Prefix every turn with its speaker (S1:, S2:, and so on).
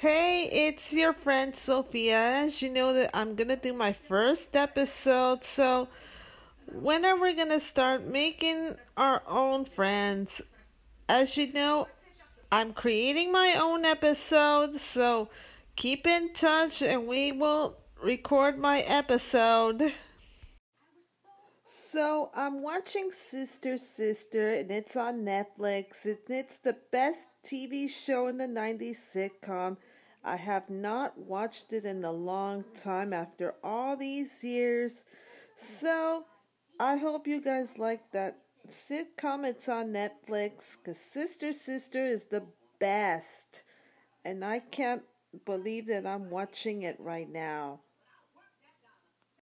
S1: Hey, it's your friend Sophia. As you know that I'm gonna do my first episode, so when are we gonna start making our own friends? As you know, I'm creating my own episode, so keep in touch and we will record my episode. So I'm watching Sister Sister and it's on Netflix. It's the best TV show in the 90s sitcom. I have not watched it in a long time after all these years. So I hope you guys like that sitcom. It's on Netflix because Sister Sister is the best. And I can't believe that I'm watching it right now.